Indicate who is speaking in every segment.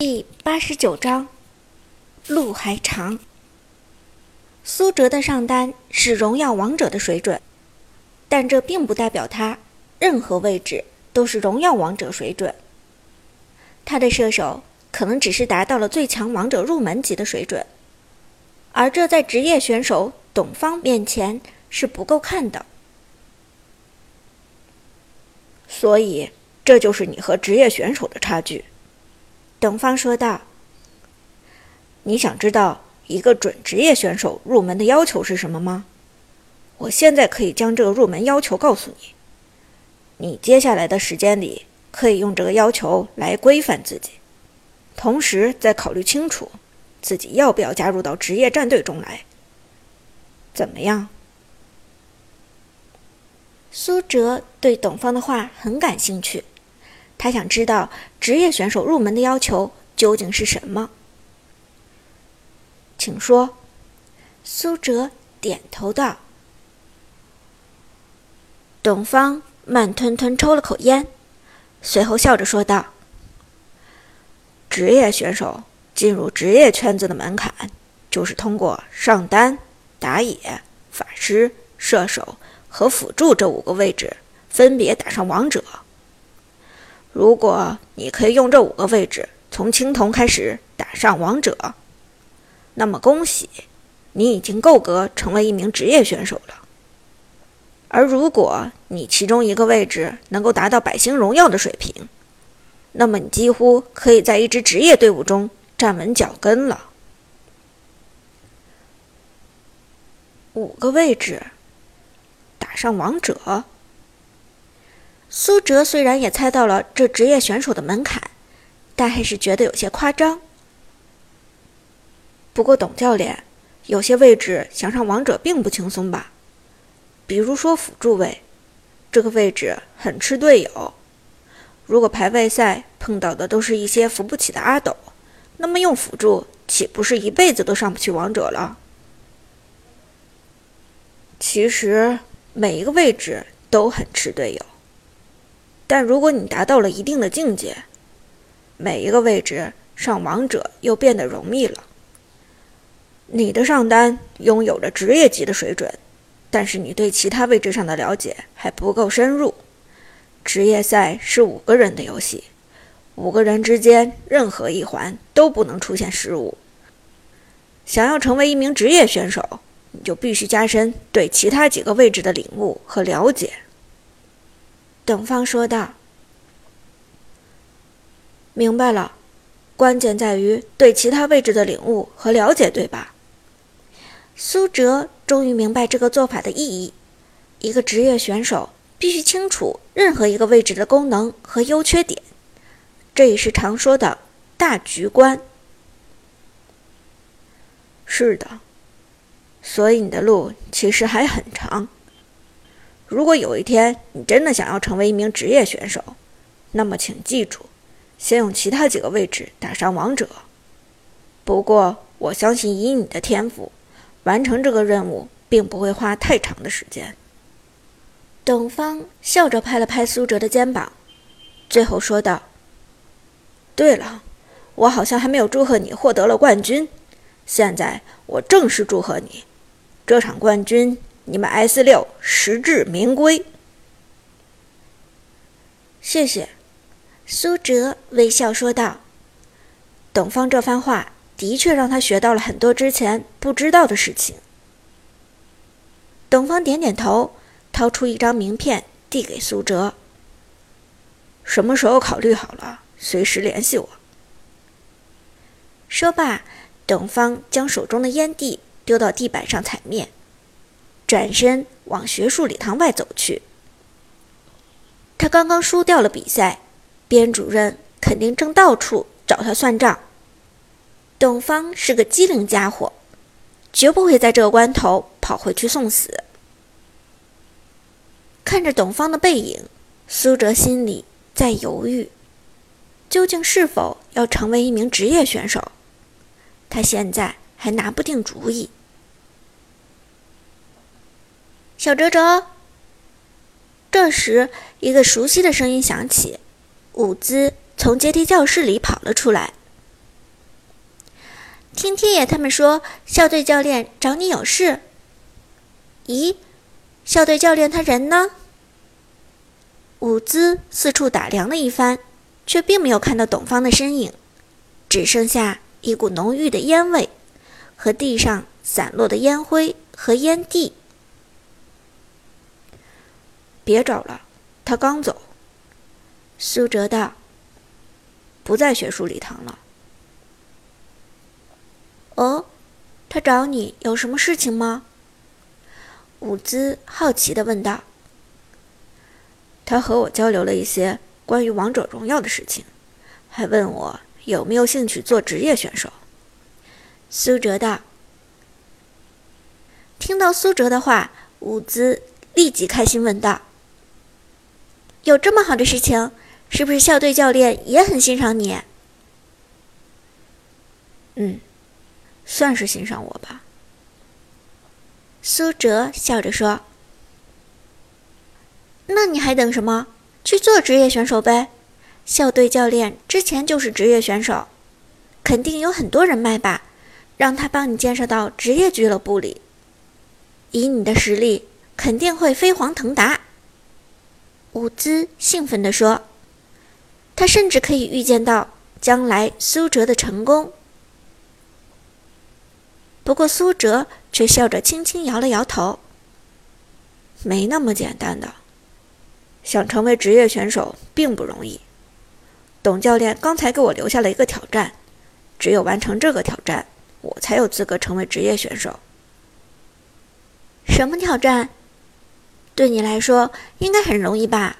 Speaker 1: 第八十九章，路还长。苏哲的上单是荣耀王者的水准，但这并不代表他任何位置都是荣耀王者水准。他的射手可能只是达到了最强王者入门级的水准，而这在职业选手董方面前是不够看的。
Speaker 2: 所以，这就是你和职业选手的差距。
Speaker 1: 董方说道：“
Speaker 2: 你想知道一个准职业选手入门的要求是什么吗？我现在可以将这个入门要求告诉你。你接下来的时间里可以用这个要求来规范自己，同时再考虑清楚自己要不要加入到职业战队中来。怎么样？”
Speaker 1: 苏哲对董方的话很感兴趣。他想知道职业选手入门的要求究竟是什么？
Speaker 2: 请说。
Speaker 1: 苏哲点头道。
Speaker 3: 董方慢吞吞抽了口烟，随后笑着说道：“
Speaker 2: 职业选手进入职业圈子的门槛，就是通过上单、打野、法师、射手和辅助这五个位置，分别打上王者。”如果你可以用这五个位置从青铜开始打上王者，那么恭喜，你已经够格成为一名职业选手了。而如果你其中一个位置能够达到百星荣耀的水平，那么你几乎可以在一支职业队伍中站稳脚跟了。五个位置打上王者。
Speaker 1: 苏哲虽然也猜到了这职业选手的门槛，但还是觉得有些夸张。
Speaker 2: 不过，董教练，有些位置想上王者并不轻松吧？比如说辅助位，这个位置很吃队友。如果排位赛碰到的都是一些扶不起的阿斗，那么用辅助岂不是一辈子都上不去王者了？其实每一个位置都很吃队友。但如果你达到了一定的境界，每一个位置上王者又变得容易了。你的上单拥有着职业级的水准，但是你对其他位置上的了解还不够深入。职业赛是五个人的游戏，五个人之间任何一环都不能出现失误。想要成为一名职业选手，你就必须加深对其他几个位置的领悟和了解。
Speaker 1: 警方说道：“
Speaker 2: 明白了，关键在于对其他位置的领悟和了解，对吧？”
Speaker 1: 苏哲终于明白这个做法的意义。一个职业选手必须清楚任何一个位置的功能和优缺点，这也是常说的大局观。
Speaker 2: 是的，所以你的路其实还很长。如果有一天你真的想要成为一名职业选手，那么请记住，先用其他几个位置打上王者。不过我相信以你的天赋，完成这个任务并不会花太长的时间。
Speaker 1: 董方笑着拍了拍苏哲的肩膀，最后说道：“
Speaker 2: 对了，我好像还没有祝贺你获得了冠军，现在我正式祝贺你，这场冠军。”你们 S 六实至名归，
Speaker 1: 谢谢。苏哲微笑说道：“
Speaker 2: 董方这番话的确让他学到了很多之前不知道的事情。”
Speaker 1: 董方点点头，掏出一张名片递给苏哲：“
Speaker 2: 什么时候考虑好了，随时联系我。”
Speaker 1: 说罢，董方将手中的烟蒂丢到地板上踩灭。转身往学术礼堂外走去。他刚刚输掉了比赛，边主任肯定正到处找他算账。董方是个机灵家伙，绝不会在这个关头跑回去送死。看着董方的背影，苏哲心里在犹豫，究竟是否要成为一名职业选手？他现在还拿不定主意。小哲哲。这时，一个熟悉的声音响起，伍兹从阶梯教室里跑了出来。听天野他们说，校队教练找你有事。咦，校队教练他人呢？伍兹四处打量了一番，却并没有看到董方的身影，只剩下一股浓郁的烟味，和地上散落的烟灰和烟蒂。
Speaker 2: 别找了，他刚走。
Speaker 1: 苏哲道：“
Speaker 2: 不在学术礼堂了。”
Speaker 1: 哦，他找你有什么事情吗？伍兹好奇的问道。
Speaker 2: 他和我交流了一些关于王者荣耀的事情，还问我有没有兴趣做职业选手。
Speaker 1: 苏哲道。听到苏哲的话，伍兹立即开心问道：“有这么好的事情，是不是校队教练也很欣赏你？”“
Speaker 2: 嗯，算是欣赏我吧。”
Speaker 1: 苏哲笑着说。那你还等什么？去做职业选手呗！校队教练之前就是职业选手，肯定有很多人脉吧？让他帮你介绍到职业俱乐部里。以你的实力，肯定会飞黄腾达。伍兹兴奋地说：“他甚至可以预见到将来苏哲的成功。”不过苏哲却笑着轻轻摇了摇头：“
Speaker 2: 没那么简单的。”想成为职业选手并不容易。董教练刚才给我留下了一个挑战，只有完成这个挑战，我才有资格成为职业选手。
Speaker 1: 什么挑战？对你来说应该很容易吧？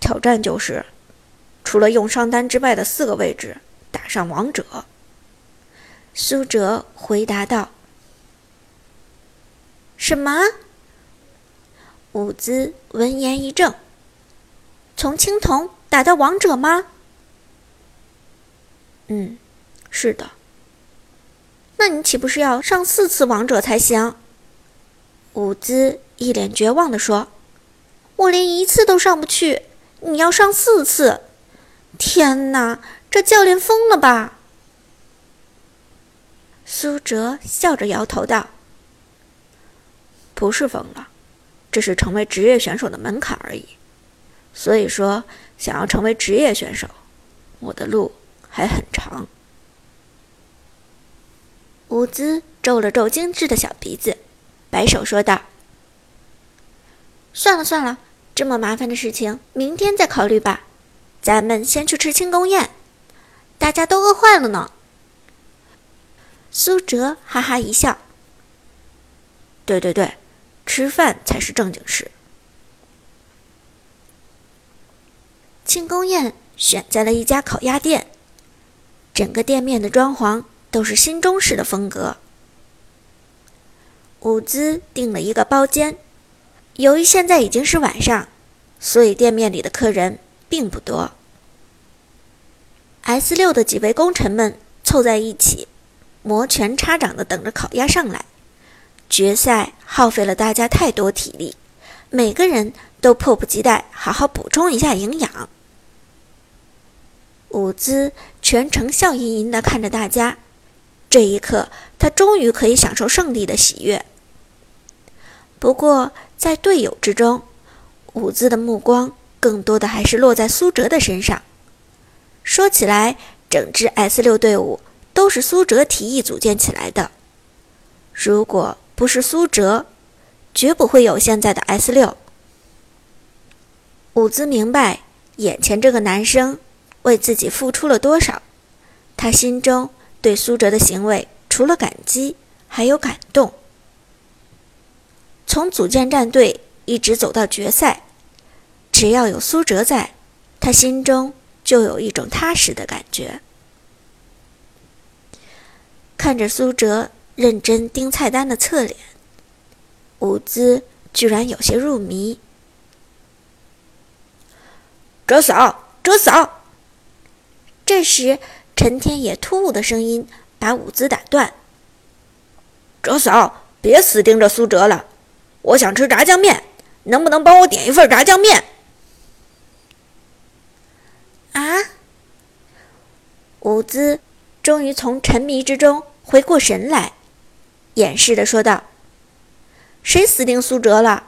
Speaker 2: 挑战就是，除了用上单之外的四个位置打上王者。
Speaker 1: 苏哲回答道。什么？伍兹闻言一怔：“从青铜打到王者吗？”“
Speaker 2: 嗯，是的。”“
Speaker 1: 那你岂不是要上四次王者才行？”伍兹一脸绝望地说：“我连一次都上不去，你要上四次！天哪，这教练疯了吧？”苏哲笑着摇头道：“
Speaker 2: 不是疯了。”这是成为职业选手的门槛而已，所以说，想要成为职业选手，我的路还很长。
Speaker 1: 伍兹皱了皱精致的小鼻子，摆手说道：“算了算了，这么麻烦的事情，明天再考虑吧。咱们先去吃庆功宴，大家都饿坏了呢。”苏哲哈哈一笑：“
Speaker 2: 对对对。”吃饭才是正经事。
Speaker 1: 庆功宴选在了一家烤鸭店，整个店面的装潢都是新中式的风格。伍兹订了一个包间，由于现在已经是晚上，所以店面里的客人并不多。S 六的几位功臣们凑在一起，摩拳擦掌的等着烤鸭上来。决赛耗费了大家太多体力，每个人都迫不及待好好补充一下营养。伍兹全程笑吟吟地看着大家，这一刻他终于可以享受胜利的喜悦。不过在队友之中，伍兹的目光更多的还是落在苏哲的身上。说起来，整支 S 六队伍都是苏哲提议组建起来的。如果不是苏哲，绝不会有现在的 S 六。伍兹明白，眼前这个男生为自己付出了多少，他心中对苏哲的行为除了感激，还有感动。从组建战队一直走到决赛，只要有苏哲在，他心中就有一种踏实的感觉。看着苏哲。认真盯菜单的侧脸，伍兹居然有些入迷。
Speaker 2: 哲嫂，哲嫂！
Speaker 1: 这时，陈天野突兀的声音把伍兹打断：“
Speaker 2: 哲嫂，别死盯着苏哲了，我想吃炸酱面，能不能帮我点一份炸酱面？”
Speaker 1: 啊！伍兹终于从沉迷之中回过神来，掩饰的说道：“谁死盯苏哲了？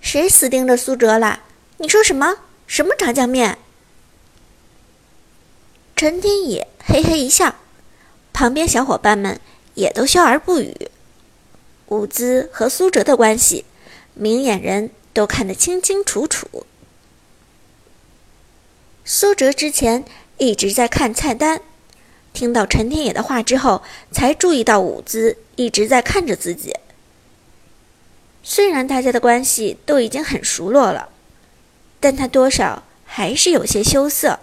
Speaker 1: 谁死盯着苏哲了？你说什么？什么炸酱面？”陈天野嘿嘿一笑，旁边小伙伴们也都笑而不语。伍兹和苏哲的关系，明眼人都看得清清楚楚。苏哲之前一直在看菜单，听到陈天野的话之后，才注意到伍兹一直在看着自己。虽然大家的关系都已经很熟络了，但他多少还是有些羞涩。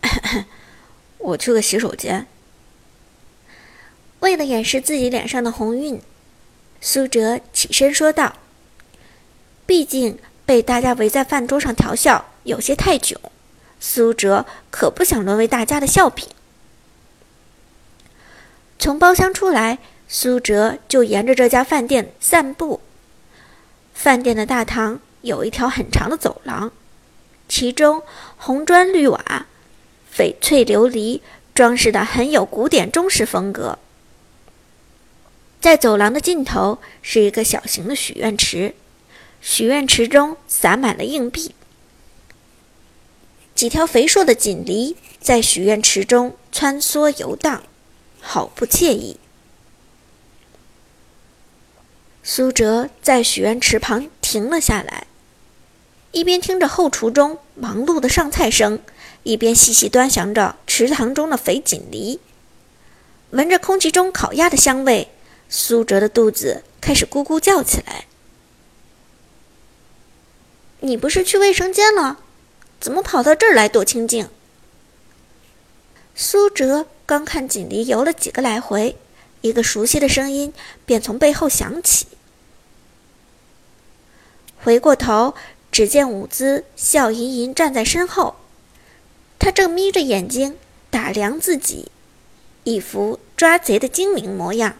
Speaker 2: 我去个洗手间。
Speaker 1: 为了掩饰自己脸上的红晕，苏哲起身说道：“毕竟被大家围在饭桌上调笑有些太久，苏哲可不想沦为大家的笑柄。”从包厢出来，苏哲就沿着这家饭店散步。饭店的大堂有一条很长的走廊，其中红砖绿瓦、翡翠琉璃装饰的很有古典中式风格。在走廊的尽头是一个小型的许愿池，许愿池中洒满了硬币。几条肥硕的锦鲤在许愿池中穿梭游荡，好不惬意。苏哲在许愿池旁停了下来，一边听着后厨中忙碌的上菜声，一边细细端详着池塘中的肥锦鲤，闻着空气中烤鸭的香味。苏哲的肚子开始咕咕叫起来。你不是去卫生间了？怎么跑到这儿来躲清静？苏哲刚看锦鲤游了几个来回，一个熟悉的声音便从背后响起。回过头，只见伍兹笑吟吟站在身后，他正眯着眼睛打量自己，一副抓贼的精明模样。